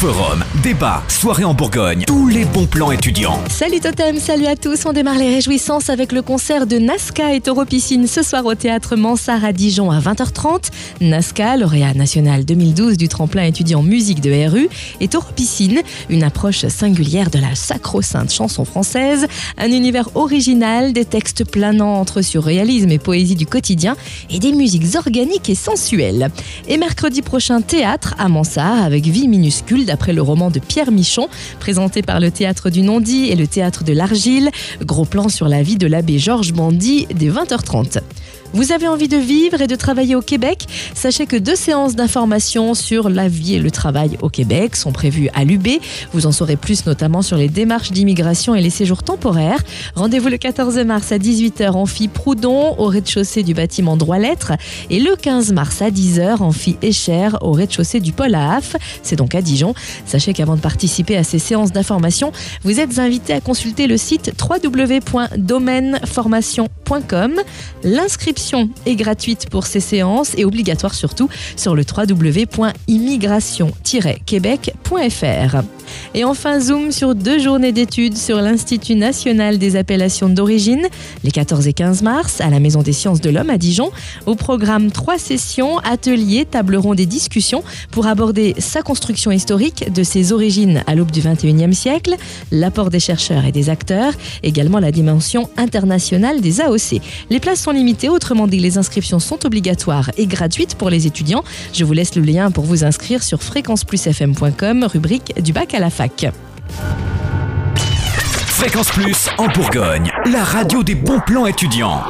Forum, débat, soirée en Bourgogne, tous les bons plans étudiants. Salut Totem, salut à tous. On démarre les réjouissances avec le concert de Nazca et Taureau Piscine ce soir au théâtre Mansart à Dijon à 20h30. Nazca, lauréat national 2012 du tremplin étudiant musique de RU, et Taureau Piscine, une approche singulière de la sacro-sainte chanson française, un univers original, des textes planants entre surréalisme et poésie du quotidien et des musiques organiques et sensuelles. Et mercredi prochain, théâtre à Mansart avec vie minuscule d'après le roman de Pierre Michon, présenté par le théâtre du Non-Dit et le théâtre de l'Argile. Gros plan sur la vie de l'abbé Georges Bandy dès 20h30. Vous avez envie de vivre et de travailler au Québec? Sachez que deux séances d'information sur la vie et le travail au Québec sont prévues à l'UB. Vous en saurez plus notamment sur les démarches d'immigration et les séjours temporaires. Rendez-vous le 14 mars à 18h en Phi Proudhon au rez-de-chaussée du bâtiment droit lettres et le 15 mars à 10h en Phi Écher au rez-de-chaussée du Pôle AF. C'est donc à Dijon. Sachez qu'avant de participer à ces séances d'information, vous êtes invité à consulter le site www.domaineformation.com. L'inscription est gratuite pour ces séances et obligatoire surtout sur le www.immigration-québec.fr. Et enfin, zoom sur deux journées d'études sur l'Institut national des appellations d'origine, les 14 et 15 mars, à la Maison des sciences de l'homme à Dijon. Au programme, trois sessions, ateliers, table ronde et discussions pour aborder sa construction de ses origines à l'aube du 21e siècle, l'apport des chercheurs et des acteurs, également la dimension internationale des AOC. Les places sont limitées, autrement dit, les inscriptions sont obligatoires et gratuites pour les étudiants. Je vous laisse le lien pour vous inscrire sur fréquenceplusfm.com, rubrique du bac à la fac. Fréquence Plus en Bourgogne, la radio des bons plans étudiants.